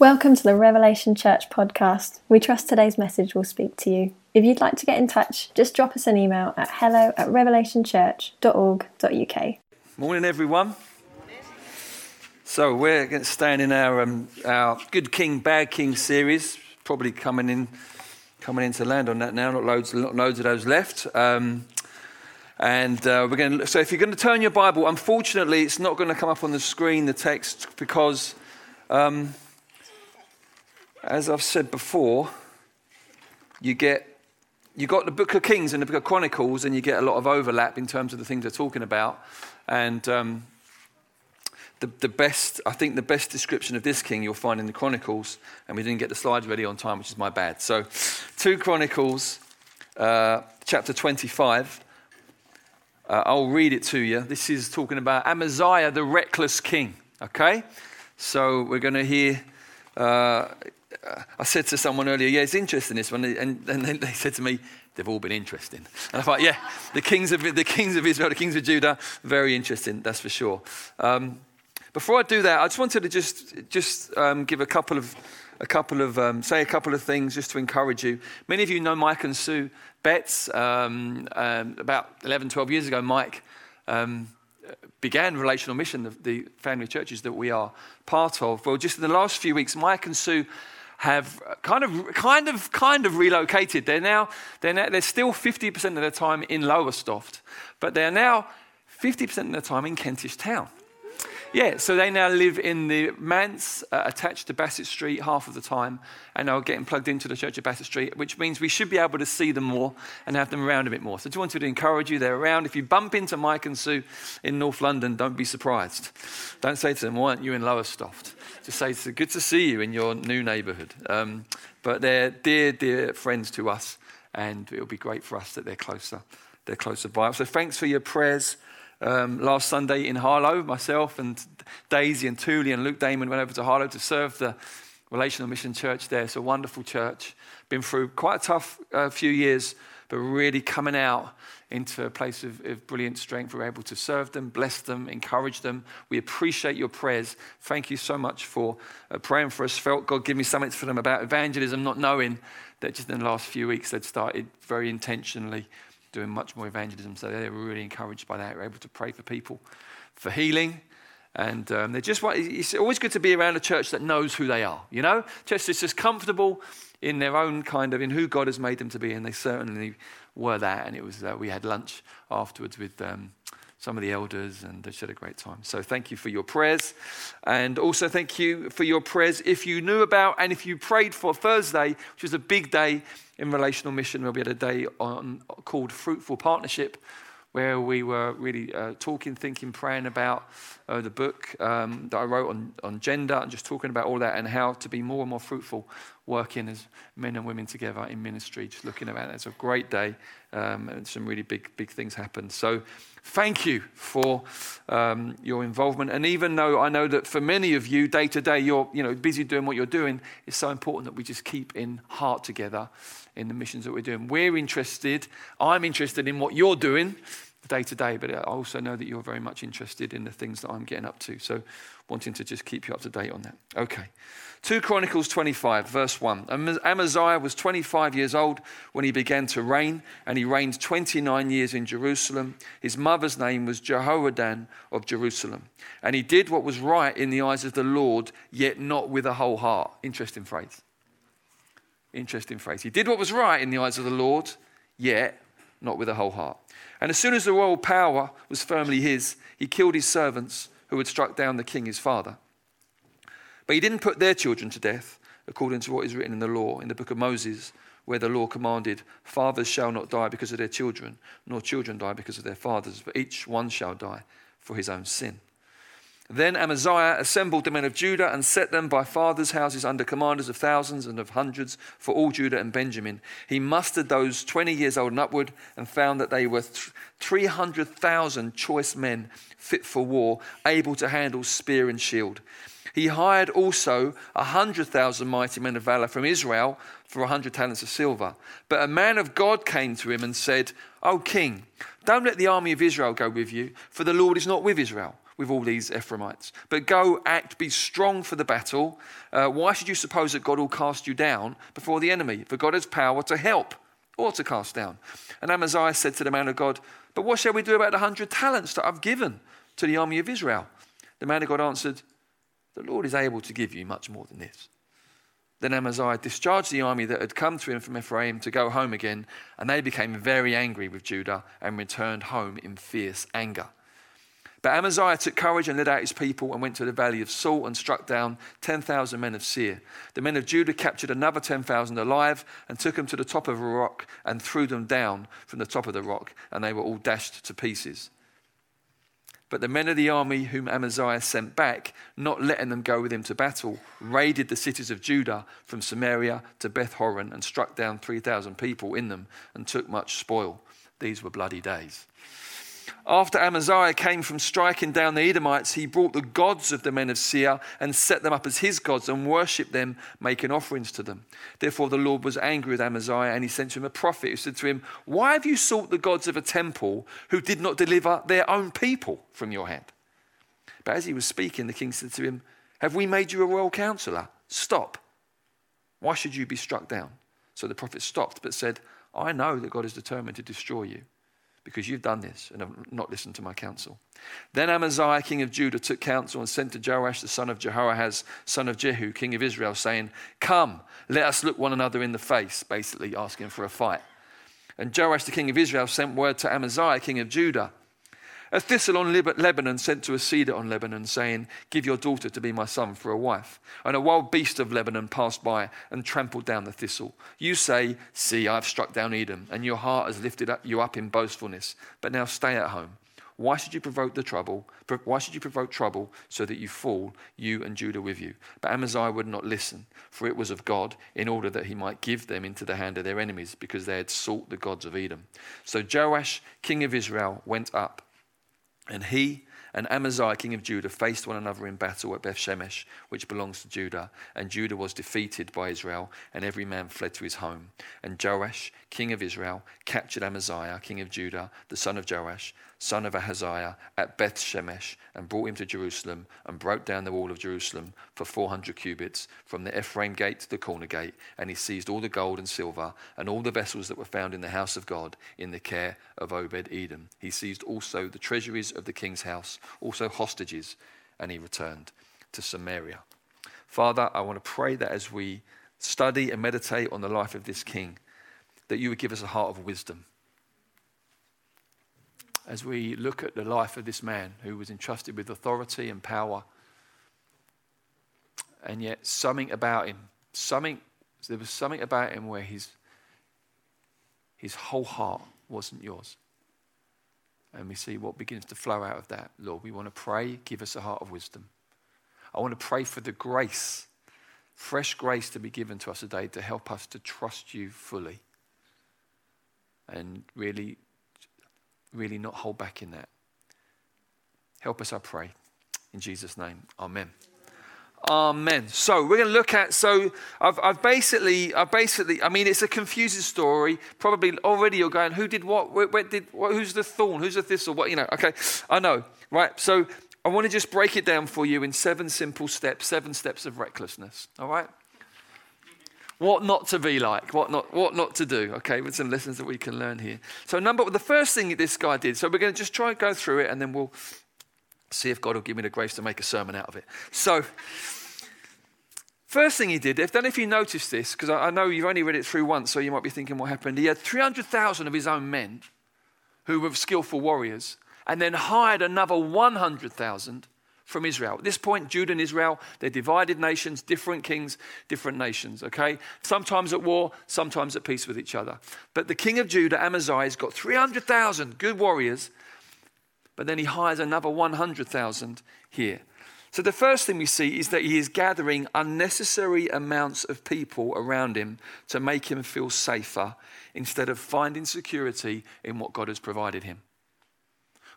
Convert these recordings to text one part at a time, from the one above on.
Welcome to the Revelation Church podcast. We trust today's message will speak to you. If you'd like to get in touch, just drop us an email at hello at revelationchurch.org.uk. Morning, everyone. So we're staying in our um, our Good King, Bad King series. Probably coming in, coming into land on that now. Not loads, not loads of those left. Um, and uh, we're going. To, so if you're going to turn your Bible, unfortunately, it's not going to come up on the screen. The text because. Um, as I've said before, you get you got the book of Kings and the book of Chronicles, and you get a lot of overlap in terms of the things they're talking about. And um, the, the best, I think, the best description of this king you'll find in the Chronicles, and we didn't get the slides ready on time, which is my bad. So, two Chronicles, uh, chapter 25. Uh, I'll read it to you. This is talking about Amaziah, the reckless king. Okay, so we're going to hear. Uh, I said to someone earlier, yeah, it's interesting this one. And, and they said to me, they've all been interesting. And I thought, yeah, the kings of, the kings of Israel, the kings of Judah, very interesting, that's for sure. Um, before I do that, I just wanted to just, just um, give a couple of, a couple of um, say a couple of things just to encourage you. Many of you know Mike and Sue Betts. Um, um, about 11, 12 years ago, Mike um, began relational mission, the, the family churches that we are part of. Well, just in the last few weeks, Mike and Sue have kind of, kind of, kind of relocated. They're now, they're, now, they're still 50% of their time in Lowestoft, but they're now 50% of their time in Kentish Town. Yeah, so they now live in the manse uh, attached to Bassett Street half of the time, and are getting plugged into the Church of Bassett Street, which means we should be able to see them more and have them around a bit more. So I just wanted to encourage you, they're around. If you bump into Mike and Sue in North London, don't be surprised. Don't say to them, why aren't you in Lowestoft? Just say, it's good to see you in your new neighbourhood. Um, but they're dear, dear friends to us, and it'll be great for us that they're closer. They're closer by. So thanks for your prayers um, last Sunday in Harlow. Myself and Daisy and Thule and Luke Damon went over to Harlow to serve the Relational Mission Church there. It's a wonderful church. Been through quite a tough uh, few years, but really coming out into a place of, of, brilliant strength. We're able to serve them, bless them, encourage them. We appreciate your prayers. Thank you so much for uh, praying for us. Felt God give me something for them about evangelism, not knowing that just in the last few weeks they'd started very intentionally doing much more evangelism. So they were really encouraged by that. They were able to pray for people for healing. And um, they just want, it's always good to be around a church that knows who they are, you know? That's just comfortable in their own kind of, in who God has made them to be. And they certainly were that. And it was, uh, we had lunch afterwards with um, some of the elders and they had a great time. So thank you for your prayers. And also thank you for your prayers if you knew about and if you prayed for Thursday, which was a big day in relational mission where we had a day on, called Fruitful Partnership, where we were really uh, talking, thinking, praying about uh, the book um, that I wrote on, on gender and just talking about all that and how to be more and more fruitful working as men and women together in ministry, just looking at that. It's a great day um, and some really big, big things happened. So thank you for um, your involvement. And even though I know that for many of you, day to day, you're you know, busy doing what you're doing, it's so important that we just keep in heart together in the missions that we're doing. We're interested, I'm interested in what you're doing day to day, but I also know that you're very much interested in the things that I'm getting up to. So, wanting to just keep you up to date on that. Okay. 2 Chronicles 25, verse 1. Amaziah was 25 years old when he began to reign, and he reigned 29 years in Jerusalem. His mother's name was Jehoaddan of Jerusalem. And he did what was right in the eyes of the Lord, yet not with a whole heart. Interesting phrase. Interesting phrase. He did what was right in the eyes of the Lord, yet not with a whole heart. And as soon as the royal power was firmly his, he killed his servants who had struck down the king his father. But he didn't put their children to death, according to what is written in the law, in the book of Moses, where the law commanded, Fathers shall not die because of their children, nor children die because of their fathers, but each one shall die for his own sin. Then Amaziah assembled the men of Judah and set them by fathers' houses under commanders of thousands and of hundreds for all Judah and Benjamin. He mustered those 20 years old and upward and found that they were 300,000 choice men fit for war, able to handle spear and shield. He hired also a hundred thousand mighty men of valor from Israel for a hundred talents of silver. But a man of God came to him and said, O king, don't let the army of Israel go with you, for the Lord is not with Israel. With all these Ephraimites. But go, act, be strong for the battle. Uh, why should you suppose that God will cast you down before the enemy? For God has power to help or to cast down. And Amaziah said to the man of God, But what shall we do about the hundred talents that I've given to the army of Israel? The man of God answered, The Lord is able to give you much more than this. Then Amaziah discharged the army that had come to him from Ephraim to go home again, and they became very angry with Judah and returned home in fierce anger. But Amaziah took courage and led out his people and went to the valley of Salt and struck down 10,000 men of Seir. The men of Judah captured another 10,000 alive and took them to the top of a rock and threw them down from the top of the rock, and they were all dashed to pieces. But the men of the army whom Amaziah sent back, not letting them go with him to battle, raided the cities of Judah from Samaria to Beth Horon and struck down 3,000 people in them and took much spoil. These were bloody days. After Amaziah came from striking down the Edomites, he brought the gods of the men of Seir and set them up as his gods and worshipped them, making offerings to them. Therefore, the Lord was angry with Amaziah and he sent to him a prophet who said to him, Why have you sought the gods of a temple who did not deliver their own people from your hand? But as he was speaking, the king said to him, Have we made you a royal counselor? Stop. Why should you be struck down? So the prophet stopped but said, I know that God is determined to destroy you because you've done this and have not listened to my counsel. Then Amaziah, king of Judah, took counsel and sent to Joash, the son of Jehoahaz, son of Jehu, king of Israel, saying, Come, let us look one another in the face, basically asking for a fight. And Joash, the king of Israel, sent word to Amaziah, king of Judah a thistle on Lebanon sent to a cedar on Lebanon, saying, Give your daughter to be my son for a wife. And a wild beast of Lebanon passed by and trampled down the thistle. You say, See, I have struck down Edom, and your heart has lifted you up in boastfulness. But now stay at home. Why should you provoke the trouble? Why should you provoke trouble so that you fall, you and Judah with you? But Amaziah would not listen, for it was of God, in order that he might give them into the hand of their enemies, because they had sought the gods of Edom. So Joash, king of Israel, went up and he and Amaziah, king of Judah, faced one another in battle at Beth Shemesh, which belongs to Judah. And Judah was defeated by Israel, and every man fled to his home. And Joash, king of Israel, captured Amaziah, king of Judah, the son of Joash, son of Ahaziah, at Beth Shemesh, and brought him to Jerusalem, and broke down the wall of Jerusalem for 400 cubits, from the Ephraim gate to the corner gate. And he seized all the gold and silver, and all the vessels that were found in the house of God, in the care of Obed Edom. He seized also the treasuries of the king's house, also hostages, and he returned to Samaria. Father, I want to pray that as we study and meditate on the life of this king, that you would give us a heart of wisdom as we look at the life of this man who was entrusted with authority and power. And yet, something about him, something, there was something about him where his, his whole heart wasn't yours. And we see what begins to flow out of that. Lord, we want to pray, give us a heart of wisdom. I want to pray for the grace, fresh grace to be given to us today to help us to trust you fully and really really not hold back in that. Help us, I pray. In Jesus' name, amen. Amen. So we're going to look at. So I've, I've basically, I've basically. I mean, it's a confusing story. Probably already you're going, who did what? Where, where did? What, who's the thorn? Who's the thistle? What you know? Okay, I know. Right. So I want to just break it down for you in seven simple steps. Seven steps of recklessness. All right what not to be like, what not, what not to do. Okay, with some lessons that we can learn here. So, number the first thing this guy did. So, we're going to just try and go through it, and then we'll see if God will give me the grace to make a sermon out of it. So, first thing he did, I don't know if you noticed this, because I, I know you've only read it through once, so you might be thinking what happened. He had 300,000 of his own men who were skillful warriors, and then hired another 100,000 from Israel. At this point, Judah and Israel, they're divided nations, different kings, different nations, okay? Sometimes at war, sometimes at peace with each other. But the king of Judah, Amaziah, has got 300,000 good warriors, but then he hires another 100,000 here. So the first thing we see is that he is gathering unnecessary amounts of people around him to make him feel safer instead of finding security in what God has provided him.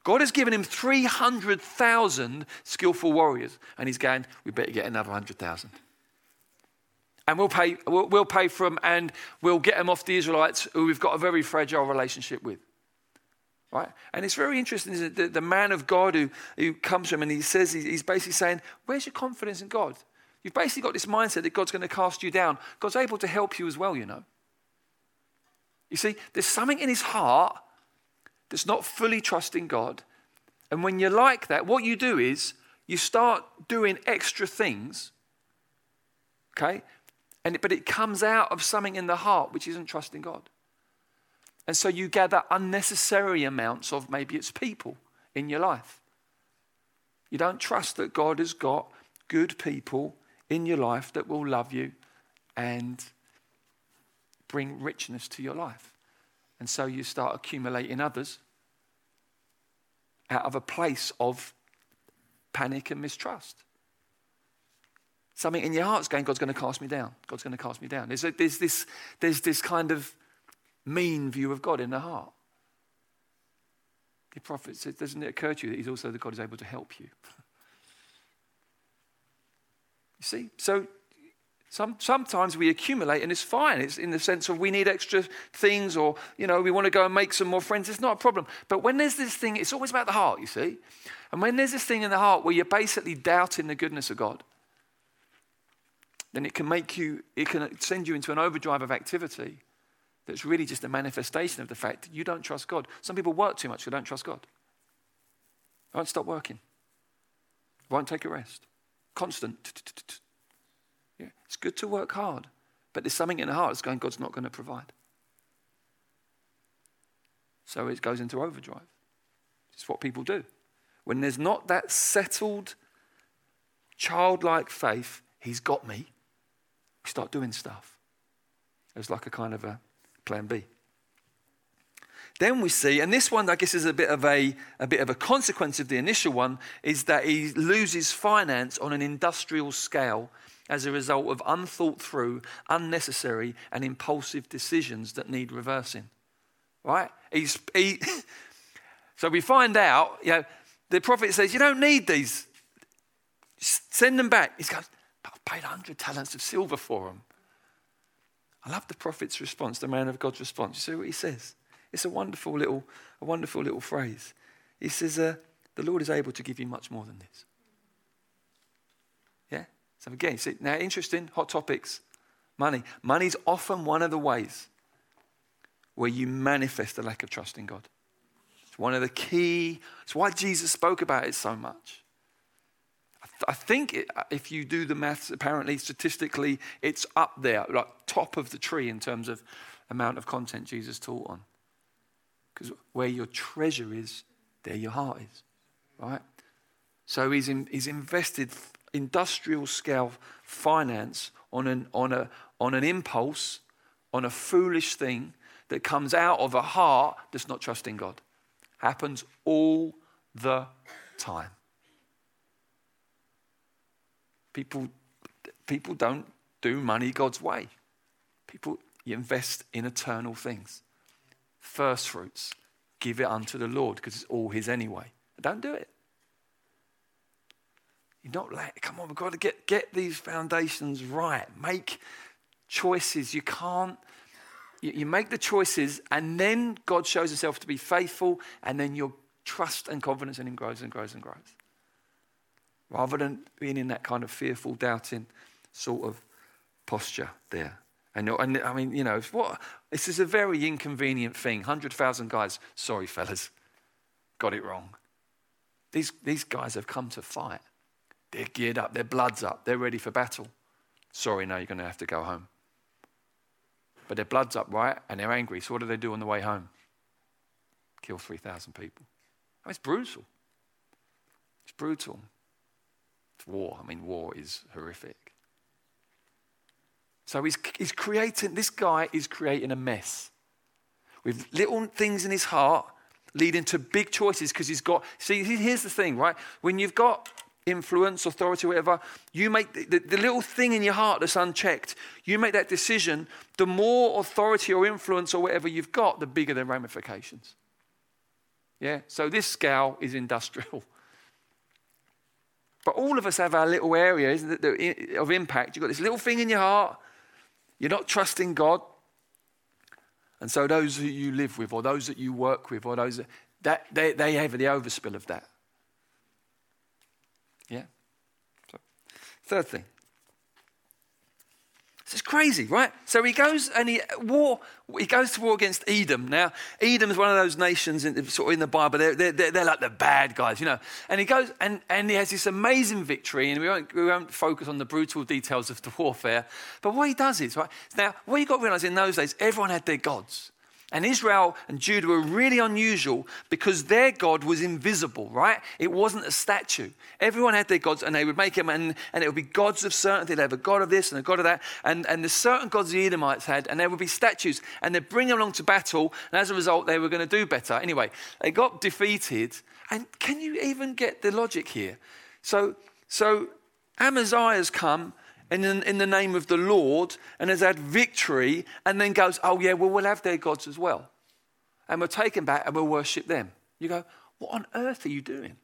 God has given him 300,000 skillful warriors, and he's going, we better get another 100,000. And we'll pay, we'll, we'll pay for them, and we'll get them off the Israelites who we've got a very fragile relationship with. Right? And it's very interesting, the, the man of God who, who comes to him and he says, he's basically saying, Where's your confidence in God? You've basically got this mindset that God's going to cast you down. God's able to help you as well, you know. You see, there's something in his heart that's not fully trusting God. And when you're like that, what you do is you start doing extra things, okay? And, but it comes out of something in the heart which isn't trusting God. And so you gather unnecessary amounts of maybe it's people in your life. You don't trust that God has got good people in your life that will love you and bring richness to your life. And so you start accumulating others out of a place of panic and mistrust. Something in your heart's going, God's going to cast me down. God's going to cast me down. There's, a, there's, this, there's this kind of mean view of God in the heart. The prophet said, Doesn't it occur to you that He's also the God who's able to help you? you see? So some, sometimes we accumulate and it's fine. It's in the sense of we need extra things or, you know, we want to go and make some more friends. It's not a problem. But when there's this thing, it's always about the heart, you see? And when there's this thing in the heart where you're basically doubting the goodness of God, then it can make you, it can send you into an overdrive of activity that's really just a manifestation of the fact that you don't trust God. Some people work too much, they don't trust God. They won't stop working, won't take a rest. Constant. Yeah, it's good to work hard, but there's something in the heart that's going, God's not going to provide. So it goes into overdrive. It's what people do. When there's not that settled, childlike faith, He's got me, we start doing stuff. It's like a kind of a plan B. Then we see, and this one I guess is a bit of a, a bit of a consequence of the initial one, is that he loses finance on an industrial scale as a result of unthought through, unnecessary, and impulsive decisions that need reversing. Right? He's, he, so we find out, you know, the prophet says, You don't need these. Send them back. He goes, I've paid 100 talents of silver for them. I love the prophet's response, the man of God's response. You see what he says? It's a wonderful little, a wonderful little phrase. He says, uh, "The Lord is able to give you much more than this." So again, see now, interesting hot topics. Money. Money's often one of the ways where you manifest a lack of trust in God. It's one of the key. It's why Jesus spoke about it so much. I think it, uh, if you do the maths, apparently statistically, it's up there, like top of the tree in terms of amount of content Jesus taught on. Because where your treasure is, there your heart is, right? So he's, in, he's invested industrial scale finance on an, on, a, on an impulse, on a foolish thing that comes out of a heart that's not trusting God. Happens all the time. People, people don't do money God's way. People invest in eternal things. First fruits, give it unto the Lord because it's all His anyway. Don't do it. You're not like, come on, we've got to get, get these foundations right. Make choices. You can't, you, you make the choices, and then God shows Himself to be faithful, and then your trust and confidence in Him grows and grows and grows rather than being in that kind of fearful, doubting sort of posture there. And, and I mean, you know, what, this is a very inconvenient thing. 100,000 guys, sorry, fellas, got it wrong. These, these guys have come to fight. They're geared up, their blood's up, they're ready for battle. Sorry, now you're going to have to go home. But their blood's up, right? And they're angry. So what do they do on the way home? Kill 3,000 people. I mean, it's brutal. It's brutal It's war. I mean, war is horrific. So he's, he's creating, this guy is creating a mess with little things in his heart leading to big choices because he's got, see, here's the thing, right? When you've got influence, authority, whatever, you make the, the, little thing in your heart that's unchecked, you make that decision, the more authority or influence or whatever you've got, the bigger the ramifications. Yeah? So this scale is industrial. But all of us have our little areas of impact. You've got this little thing in your heart, you're not trusting God. And so those who you live with, or those that you work with, or those that, That, they, they have the overspill of that. Yeah? So, third thing. This is crazy, right? So he goes and he war. He goes to war against Edom. Now, Edom is one of those nations in, sort of in the Bible. They're, they're, they're, like the bad guys, you know. And he goes and, and he has this amazing victory. And we won't, we won't focus on the brutal details of the warfare. But what he does is right now. What you got to realize in those days, everyone had their gods. And Israel and Judah were really unusual because their God was invisible, right? It wasn't a statue. Everyone had their gods and they would make them, and, and it would be gods of certainty. They'd have a god of this and a god of that. And, and the certain gods the Edomites had, and there would be statues, and they'd bring them along to battle, and as a result, they were going to do better. Anyway, they got defeated. And can you even get the logic here? So, so Amaziah's come in, in the name of the Lord and has had victory and then goes, oh, yeah, well, we'll have their gods as well. And we'll take them back and we'll worship them. You go, what on earth are you doing?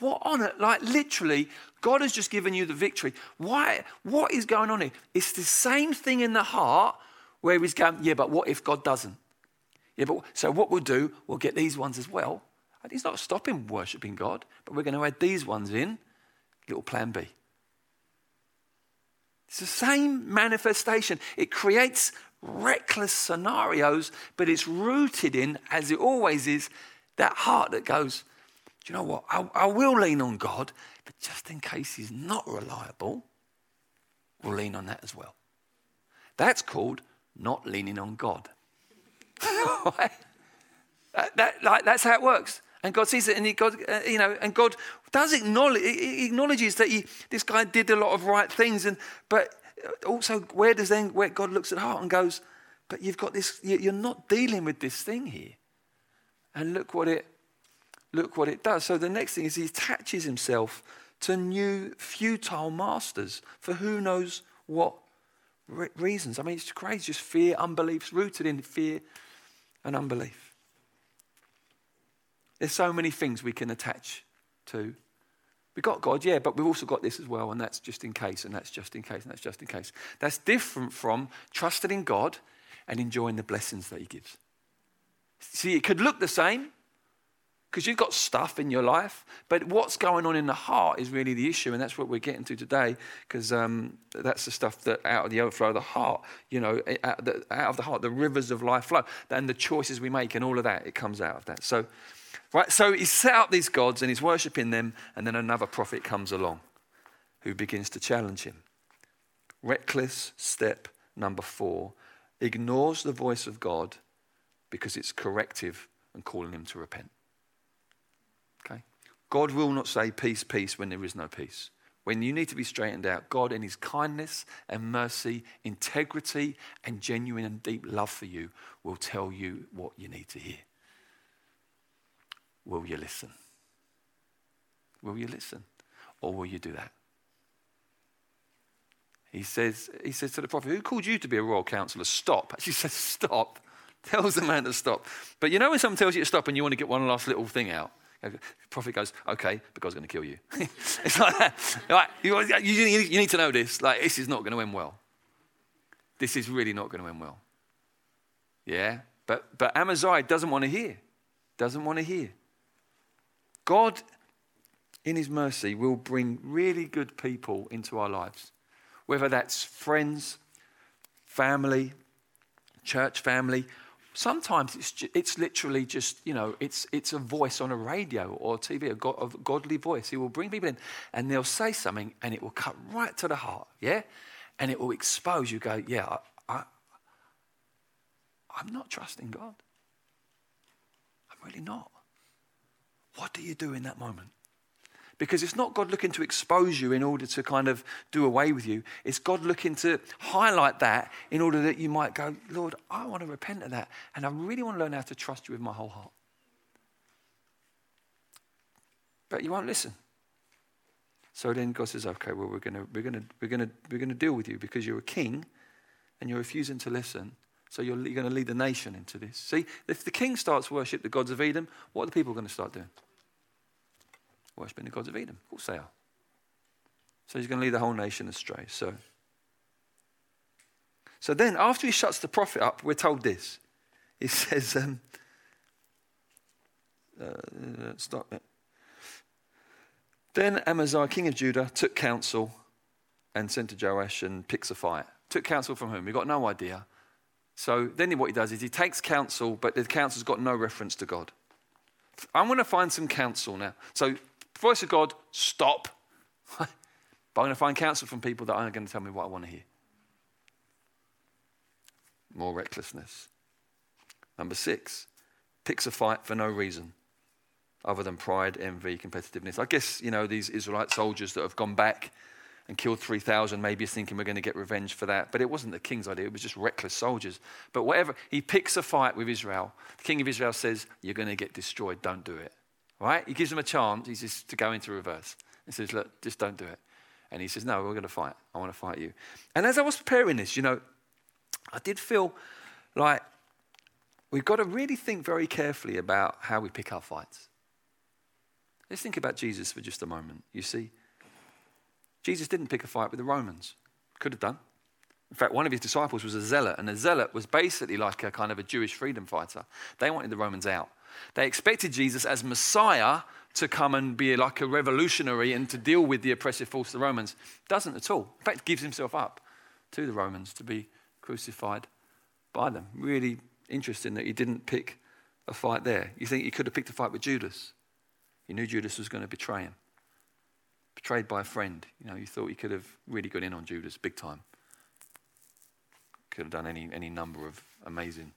What on it? Like literally, God has just given you the victory. Why? What is going on here? It's the same thing in the heart where he's going, yeah, but what if God doesn't? Yeah, but so what we'll do, we'll get these ones as well. And he's not stopping worshipping God, but we're going to add these ones in. Little plan B. It's the same manifestation. It creates reckless scenarios, but it's rooted in, as it always is, that heart that goes, Do you know what? I, I will lean on God, but just in case He's not reliable, we'll lean on that as well. That's called not leaning on God. that, that, like, that's how it works. And God sees it, and he, God, uh, you know, and God does acknowledge, he acknowledges that he, this guy did a lot of right things, and but also where does then where God looks at heart and goes, but you've got this, you're not dealing with this thing here, and look what it, look what it does. So the next thing is he attaches himself to new futile masters for who knows what reasons. I mean, it's crazy, just fear, unbelief, rooted in fear and unbelief. There's so many things we can attach to. We've got God, yeah, but we've also got this as well, and that's just in case, and that's just in case, and that's just in case. That's different from trusting in God and enjoying the blessings that He gives. See, it could look the same because you've got stuff in your life, but what's going on in the heart is really the issue, and that's what we're getting to today because um, that's the stuff that out of the overflow of the heart, you know, out, of the heart, the rivers of life flow, and the choices we make, and all of that, it comes out of that. So, Right? So he's set up these gods and he's worshipping them, and then another prophet comes along who begins to challenge him. Reckless step number four ignores the voice of God because it's corrective and calling him to repent. Okay? God will not say peace, peace when there is no peace. When you need to be straightened out, God, in His kindness and mercy, integrity, and genuine and deep love for you, will tell you what you need to hear. Will you listen? Will you listen? Or will you do that? He says, he says to the prophet, Who called you to be a royal counselor? Stop. She says, Stop. Tells the man to stop. But you know when someone tells you to stop and you want to get one last little thing out? The prophet goes, Okay, but God's going to kill you. it's like that. Like, you, you, need to know this. Like, this is not going to end well. This is really not going to end well. Yeah? But, but Amaziah doesn't want to hear. Doesn't want to hear. God, in His mercy, will bring really good people into our lives, whether that's friends, family, church family. Sometimes it's, it's literally just, you know, it's, it's a voice on a radio or TV, a, God, a godly voice. He will bring people in and they'll say something and it will cut right to the heart, yeah? And it will expose you, go, yeah, I, I, I'm not trusting God. I'm really not. What do you do in that moment? Because it's not God looking to expose you in order to kind of do away with you. It's God looking to highlight that in order that you might go, Lord, I want to repent of that. And I really want to learn how to trust you with my whole heart. But you won't listen. So then God says, okay, well, we're going to, we're going to, we're going to, we're going to deal with you because you're a king and you're refusing to listen. So you're, you're going to lead the nation into this. See, if the king starts worship the gods of Edom, what are the people going to start doing? Worshipping the gods of Edom. Of course they are. So he's going to lead the whole nation astray. So, so then, after he shuts the prophet up, we're told this. He says, um, uh, stop it. Then Amaziah, king of Judah, took counsel and sent to Joash and picks a fight. Took counsel from whom? We got no idea. So then what he does is he takes counsel, but the counsel's got no reference to God. I'm going to find some counsel now. So, voice of God, stop. but I'm going to find counsel from people that aren't going to tell me what I want to hear. More recklessness. Number six, picks a fight for no reason other than pride, envy, competitiveness. I guess, you know, these Israelite soldiers that have gone back and killed 3,000, maybe he's thinking we're going to get revenge for that. But it wasn't the king's idea, it was just reckless soldiers. But whatever, he picks a fight with Israel. The king of Israel says, You're going to get destroyed, don't do it. Right? He gives him a chance, he says, to go into reverse. He says, Look, just don't do it. And he says, No, we're going to fight. I want to fight you. And as I was preparing this, you know, I did feel like we've got to really think very carefully about how we pick our fights. Let's think about Jesus for just a moment. You see, Jesus didn't pick a fight with the Romans. Could have done. In fact, one of his disciples was a zealot, and a zealot was basically like a kind of a Jewish freedom fighter. They wanted the Romans out. They expected Jesus as Messiah to come and be like a revolutionary and to deal with the oppressive force of the Romans. Doesn't at all. In fact, gives himself up to the Romans to be crucified by them. Really interesting that he didn't pick a fight there. You think he could have picked a fight with Judas? He knew Judas was going to betray him. Betrayed by a friend. You know, you thought you could have really got in on Judas big time. Could have done any, any number of amazing,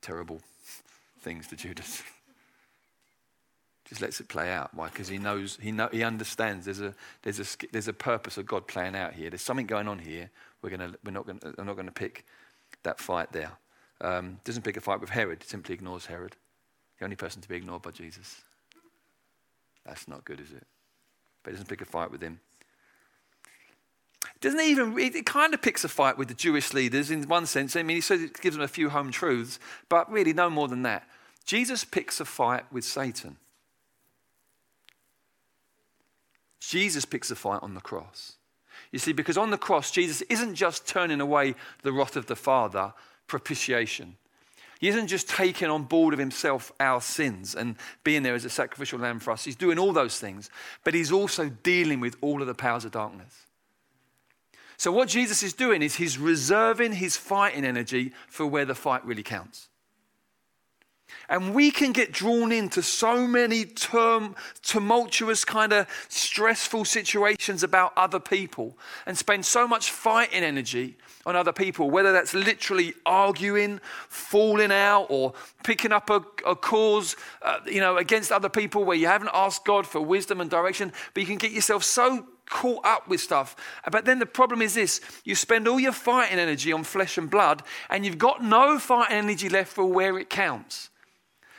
terrible things to Judas. Just lets it play out. Why? Because he knows, he, know, he understands there's a, there's, a, there's a purpose of God playing out here. There's something going on here. We're, gonna, we're not going to pick that fight there. Um, doesn't pick a fight with Herod, simply ignores Herod. The only person to be ignored by Jesus. That's not good, is it? But he doesn't pick a fight with him. Doesn't even, it kind of picks a fight with the Jewish leaders in one sense. I mean, he says it gives them a few home truths, but really no more than that. Jesus picks a fight with Satan. Jesus picks a fight on the cross. You see, because on the cross, Jesus isn't just turning away the wrath of the Father, propitiation. He isn't just taking on board of himself our sins and being there as a sacrificial lamb for us. He's doing all those things, but he's also dealing with all of the powers of darkness. So, what Jesus is doing is he's reserving his fighting energy for where the fight really counts. And we can get drawn into so many term, tumultuous, kind of stressful situations about other people and spend so much fighting energy on other people, whether that's literally arguing, falling out, or picking up a, a cause uh, you know, against other people where you haven't asked God for wisdom and direction, but you can get yourself so caught up with stuff. But then the problem is this you spend all your fighting energy on flesh and blood, and you've got no fighting energy left for where it counts.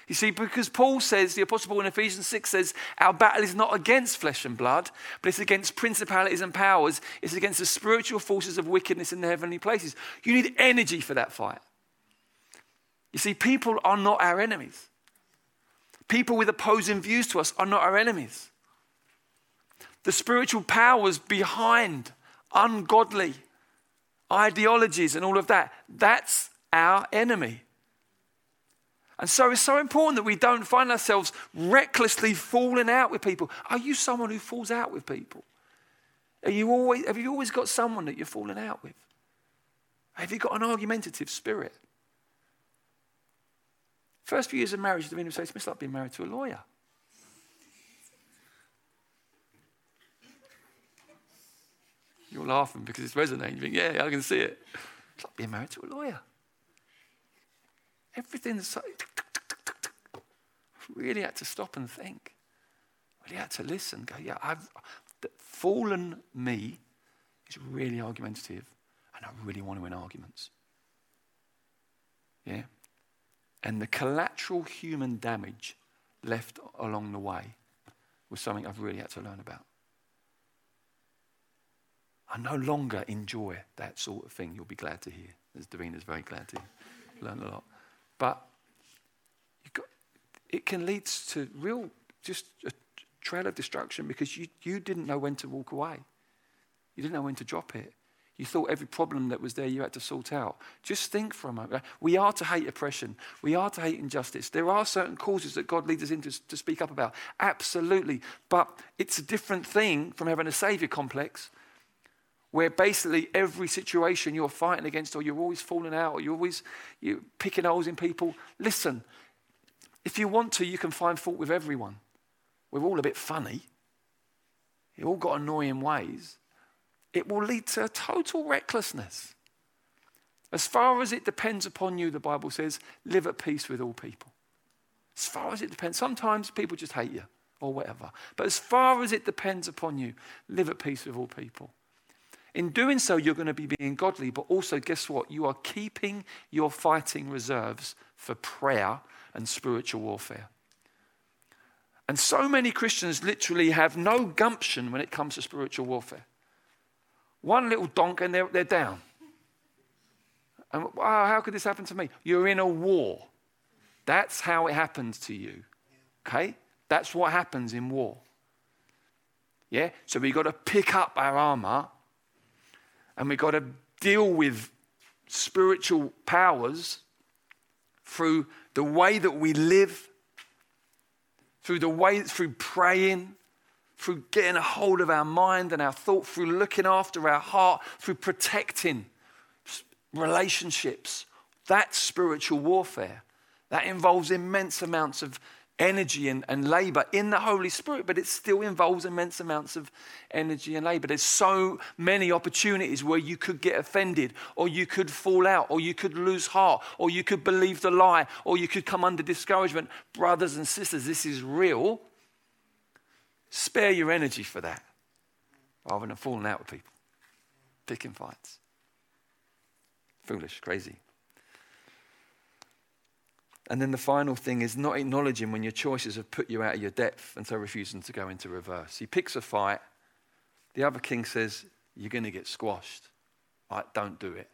You see, because Paul says, the Apostle Paul in Ephesians 6 says, our battle is not against flesh and blood, but it's against principalities and powers. It's against the spiritual forces of wickedness in the heavenly places. You need energy for that fight. You see, people are not our enemies. People with opposing views to us are not our enemies. The spiritual powers behind ungodly ideologies and all of that, that's our enemy. And so it's so important that we don't find ourselves recklessly falling out with people. Are you someone who falls out with people? Are you always, have you always got someone that you're falling out with? Have you got an argumentative spirit? First few years of marriage, the says, it's like being married to a lawyer. You're laughing because it's resonating. You think, yeah, I can see it. It's like being married to a lawyer. Everything's so. Really had to stop and think. Really had to listen. Go, yeah, I've. The fallen me is really argumentative, and I really want to win arguments. Yeah? And the collateral human damage left along the way was something I've really had to learn about. I no longer enjoy that sort of thing. You'll be glad to hear, as Davina's very glad to learn a lot. But got, it can lead to real, just a trail of destruction because you, you didn't know when to walk away. You didn't know when to drop it. You thought every problem that was there you had to sort out. Just think for a moment. We are to hate oppression. We are to hate injustice. There are certain causes that God leads us into to speak up about. Absolutely. But it's a different thing from having a savior complex where basically every situation you're fighting against or you're always falling out or you're always you're picking holes in people. Listen, if you want to, you can find fault with everyone. We're all a bit funny. You've all got annoying ways it will lead to total recklessness. As far as it depends upon you, the Bible says, live at peace with all people. As far as it depends, sometimes people just hate you or whatever. But as far as it depends upon you, live at peace with all people. In doing so, you're going to be being godly, but also, guess what? You are keeping your fighting reserves for prayer and spiritual warfare. And so many Christians literally have no gumption when it comes to spiritual warfare. One little donk and they're, they're down. And wow, how could this happen to me? You're in a war. That's how it happens to you. Okay? That's what happens in war. Yeah? So we've got to pick up our armor and we've got to deal with spiritual powers through the way that we live, through the way, through praying, through getting a hold of our mind and our thought, through looking after our heart, through protecting relationships. That's spiritual warfare. That involves immense amounts of energy and, and labor in the Holy Spirit, but it still involves immense amounts of energy and labor. There's so many opportunities where you could get offended, or you could fall out, or you could lose heart, or you could believe the lie, or you could come under discouragement. Brothers and sisters, this is real. Spare your energy for that rather than falling out with people, picking fights. Foolish, crazy. And then the final thing is not acknowledging when your choices have put you out of your depth and so refusing to go into reverse. He picks a fight. The other king says, You're going to get squashed. Right, don't do it.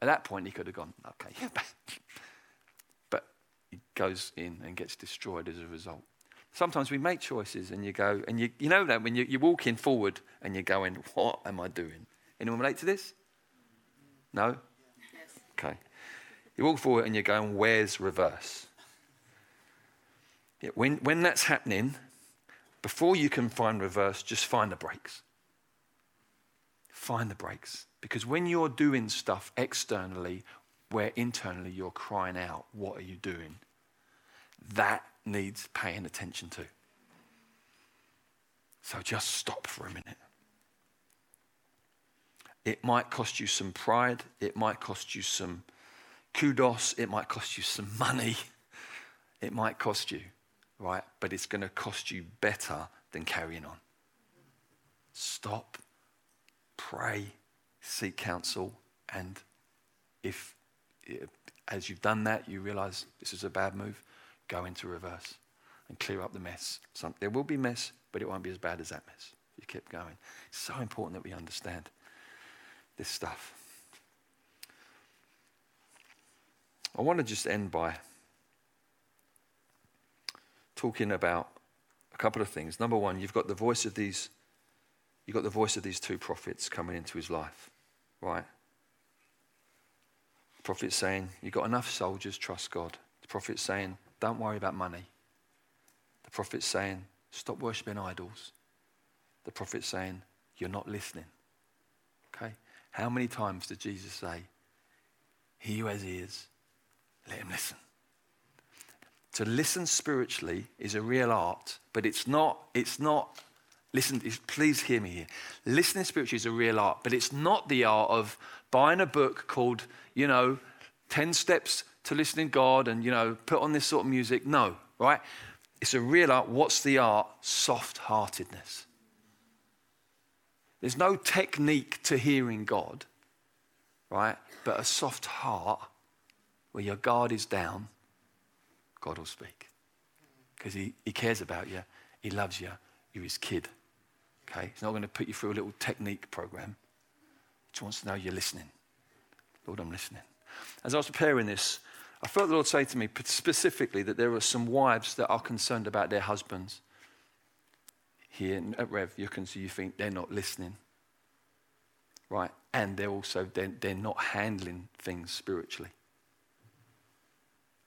At that point, he could have gone, Okay, yeah, but he goes in and gets destroyed as a result. Sometimes we make choices and you go, and you, you know that when you, you're walking forward and you're going, What am I doing? Anyone relate to this? No? Yes. Okay. You walk forward and you're going, Where's reverse? Yeah, when, when that's happening, before you can find reverse, just find the brakes. Find the brakes. Because when you're doing stuff externally, where internally you're crying out, What are you doing? That needs paying attention to. So just stop for a minute. It might cost you some pride, it might cost you some kudos, it might cost you some money, it might cost you, right? But it's going to cost you better than carrying on. Stop, pray, seek counsel, and if as you've done that, you realize this is a bad move, go into reverse and clear up the mess. There will be mess, but it won't be as bad as that mess. You keep going. It's so important that we understand this stuff. I want to just end by talking about a couple of things. Number one, you've got the voice of these, you've got the voice of these two prophets coming into his life, right? The prophet saying, You've got enough soldiers, trust God. The prophet saying, don't worry about money. The prophet's saying, Stop worshipping idols. The prophet's saying, You're not listening. Okay? How many times did Jesus say, He who has ears, let him listen? To listen spiritually is a real art, but it's not, it's not, listen, please hear me here. Listening spiritually is a real art, but it's not the art of buying a book called, you know, 10 steps to listening God and, you know, put on this sort of music. No, right? It's a real art. What's the art? Soft heartedness. There's no technique to hearing God, right? But a soft heart where your guard is down, God will speak. Because he, he cares about you, He loves you, you're His kid. Okay? He's not going to put you through a little technique program. He just wants to know you're listening. Lord, I'm listening. As I was preparing this, I felt the Lord say to me specifically that there are some wives that are concerned about their husbands. Here at Rev, you can see you think they're not listening. Right? and they're also they're, they're not handling things spiritually.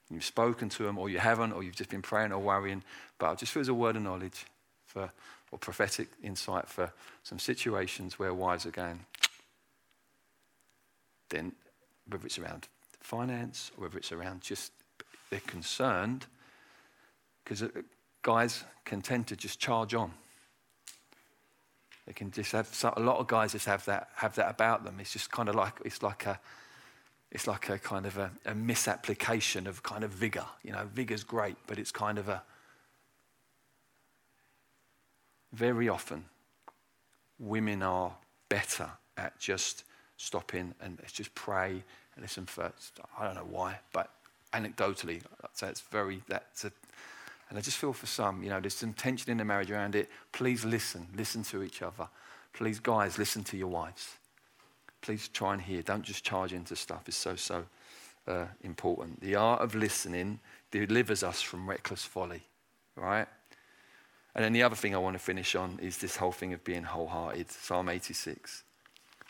You've spoken to them, or you haven't, or you've just been praying or worrying, but I just feel as a word of knowledge for, or prophetic insight for some situations where wives are going, then whether it's around finance or whether it's around just they're concerned, because uh, guys can tend to just charge on. They can just have a lot of guys just have that have that about them. It's just kind of like it's like a it's like a kind of a, a misapplication of kind of vigor. You know, vigor's great, but it's kind of a very often women are better at just stopping and let's just pray and listen first. I don't know why, but anecdotally, I'd say it's very that's a and I just feel for some, you know, there's some tension in the marriage around it. Please listen. Listen to each other. Please, guys, listen to your wives. Please try and hear. Don't just charge into stuff. It's so, so uh, important. The art of listening delivers us from reckless folly, right? And then the other thing I want to finish on is this whole thing of being wholehearted. Psalm 86.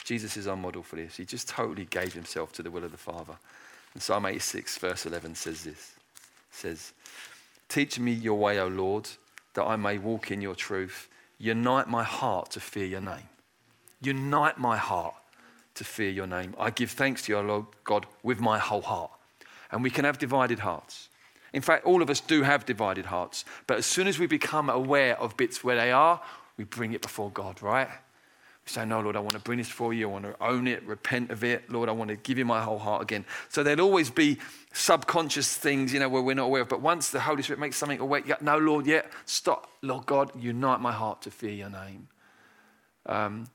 Jesus is our model for this. He just totally gave himself to the will of the Father. And Psalm 86, verse 11 says this. Says, Teach me your way, O Lord, that I may walk in your truth. Unite my heart to fear your name. Unite my heart to fear your name. I give thanks to you, Lord God, with my whole heart. And we can have divided hearts. In fact, all of us do have divided hearts. But as soon as we become aware of bits where they are, we bring it before God, right? We say, No, Lord, I want to bring this for you. I want to own it, repent of it. Lord, I want to give you my whole heart again. So there'll always be subconscious things, you know, where we're not aware of. But once the Holy Spirit makes something aware, yeah, no, Lord, yeah, stop. Lord God, unite my heart to fear your name. Um,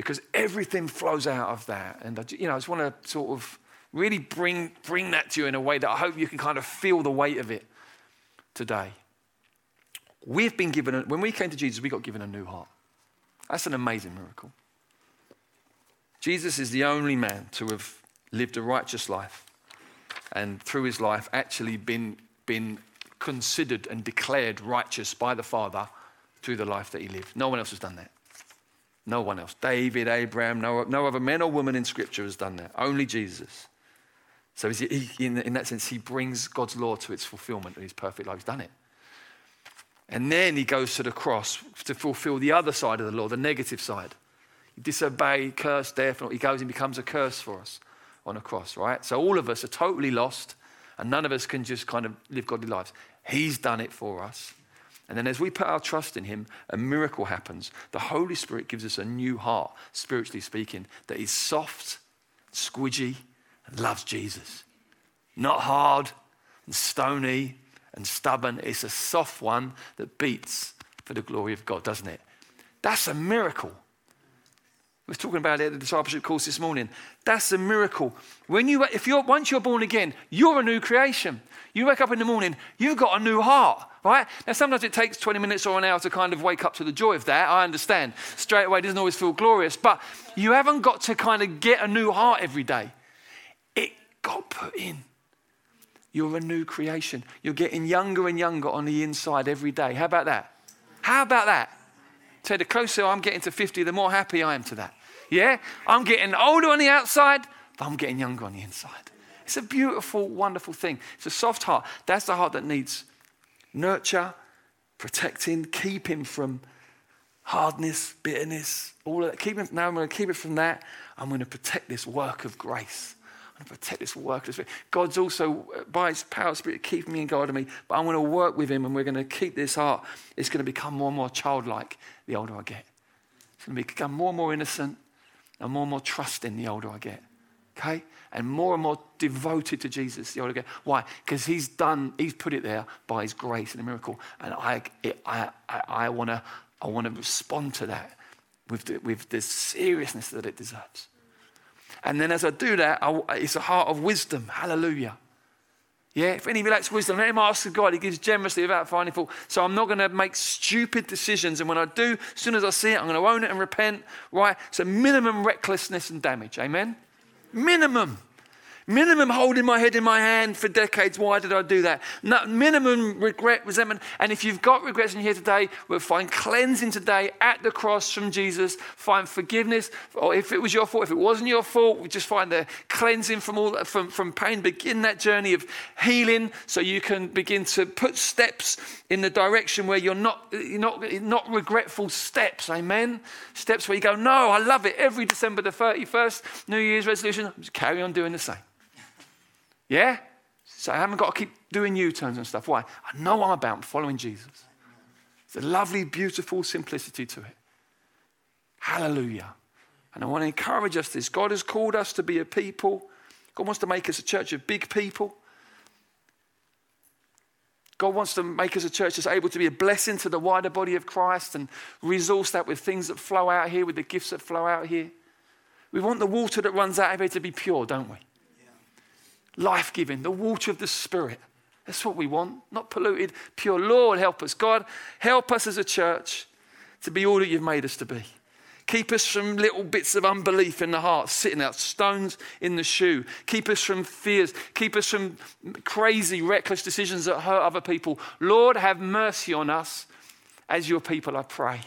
because everything flows out of that. And, I, you know, I just want to sort of really bring, bring that to you in a way that I hope you can kind of feel the weight of it today. We've been given, a, when we came to Jesus, we got given a new heart. That's an amazing miracle. Jesus is the only man to have lived a righteous life and through his life actually been, been considered and declared righteous by the Father through the life that he lived. No one else has done that. No one else. David, Abraham, no, no other man or woman in Scripture has done that. Only Jesus. So he, in, in that sense, he brings God's law to its fulfillment in his perfect life. He's done it. And then he goes to the cross to fulfill the other side of the law, the negative side. He disobey, curse, death, he goes and becomes a curse for us on a cross, right? So all of us are totally lost, and none of us can just kind of live godly lives. He's done it for us. And then as we put our trust in him, a miracle happens. The Holy Spirit gives us a new heart, spiritually speaking, that is soft, squidgy, and loves Jesus. Not hard and stony and stubborn. It's a soft one that beats for the glory of God, doesn't it? That's a miracle. We were talking about it at the discipleship course this morning. That's a miracle. When you, if you're, once you're born again, you're a new creation. You wake up in the morning, you've got a new heart, right? Now, sometimes it takes 20 minutes or an hour to kind of wake up to the joy of that. I understand. Straight away, doesn't always feel glorious, but you haven't got to kind of get a new heart every day. It got put in. You're a new creation. You're getting younger and younger on the inside every day. How about that? How about that? So the closer I'm getting to 50, the more happy I am to that. Yeah? I'm getting older on the outside, but I'm getting younger on the inside. It's a beautiful, wonderful thing. It's a soft heart. That's the heart that needs nurture, protecting, keeping from hardness, bitterness, all of that. Keep it, now I'm going to keep it from that. I'm going to protect this work of grace I'm going to protect this work. Of grace. God's also, uh, by His power, Spirit, keeping me and guiding me. But I'm going to work with Him and we're going to keep this heart. It's going to become more and more childlike the older I get. It's going to become more and more innocent and more and more trusting the older I get. Okay? And more and more devoted to Jesus the older I get. Why? Because He's done, He's put it there by His grace and a miracle. And I, it, I, I, I want to I wanna respond to that with the, with the seriousness that it deserves. And then as I do that, I, it's a heart of wisdom. Hallelujah. Yeah, if any lacks wisdom, let him ask God. He gives generously without finding fault. So I'm not going to make stupid decisions. And when I do, as soon as I see it, I'm going to own it and repent. Right? So minimum recklessness and damage. Amen? Minimum. Minimum holding my head in my hand for decades. Why did I do that? No, minimum regret, resentment. And if you've got regrets in here today, we'll find cleansing today at the cross from Jesus. Find forgiveness. Or if it was your fault, if it wasn't your fault, we just find the cleansing from all from, from pain. Begin that journey of healing so you can begin to put steps in the direction where you're not, you're not, not regretful steps. Amen. Steps where you go, no, I love it. Every December the 31st, New Year's resolution, just carry on doing the same. Yeah? So I haven't got to keep doing U turns and stuff. Why? I know I'm about following Jesus. There's a lovely, beautiful simplicity to it. Hallelujah. And I want to encourage us this. God has called us to be a people. God wants to make us a church of big people. God wants to make us a church that's able to be a blessing to the wider body of Christ and resource that with things that flow out here, with the gifts that flow out here. We want the water that runs out of here to be pure, don't we? Life giving, the water of the Spirit. That's what we want, not polluted, pure. Lord, help us. God, help us as a church to be all that you've made us to be. Keep us from little bits of unbelief in the heart, sitting out, stones in the shoe. Keep us from fears. Keep us from crazy, reckless decisions that hurt other people. Lord, have mercy on us as your people, I pray.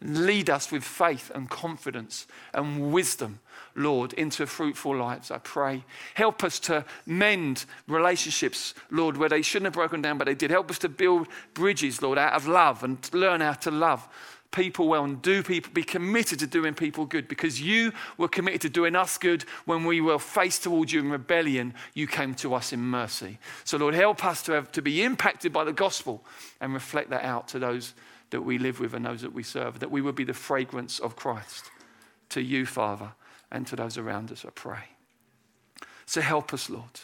Lead us with faith and confidence and wisdom Lord, into fruitful lives, I pray. Help us to mend relationships, Lord, where they shouldn't have broken down, but they did. Help us to build bridges, Lord, out of love and learn how to love people well and do people be committed to doing people good because you were committed to doing us good when we were faced towards you in rebellion you came to us in mercy so lord help us to have to be impacted by the gospel and reflect that out to those that we live with and those that we serve that we would be the fragrance of christ to you father and to those around us, I pray. So help us, Lord.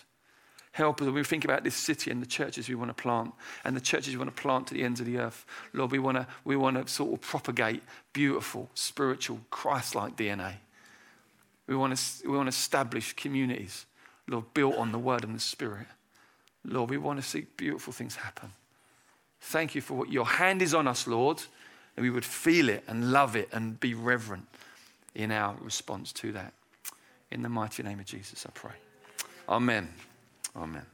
Help us. When we think about this city and the churches we want to plant and the churches we want to plant to the ends of the earth, Lord, we want to, we want to sort of propagate beautiful, spiritual, Christ like DNA. We want, to, we want to establish communities, Lord, built on the word and the spirit. Lord, we want to see beautiful things happen. Thank you for what your hand is on us, Lord, and we would feel it and love it and be reverent in our response to that. In the mighty name of Jesus, I pray. Amen. Amen.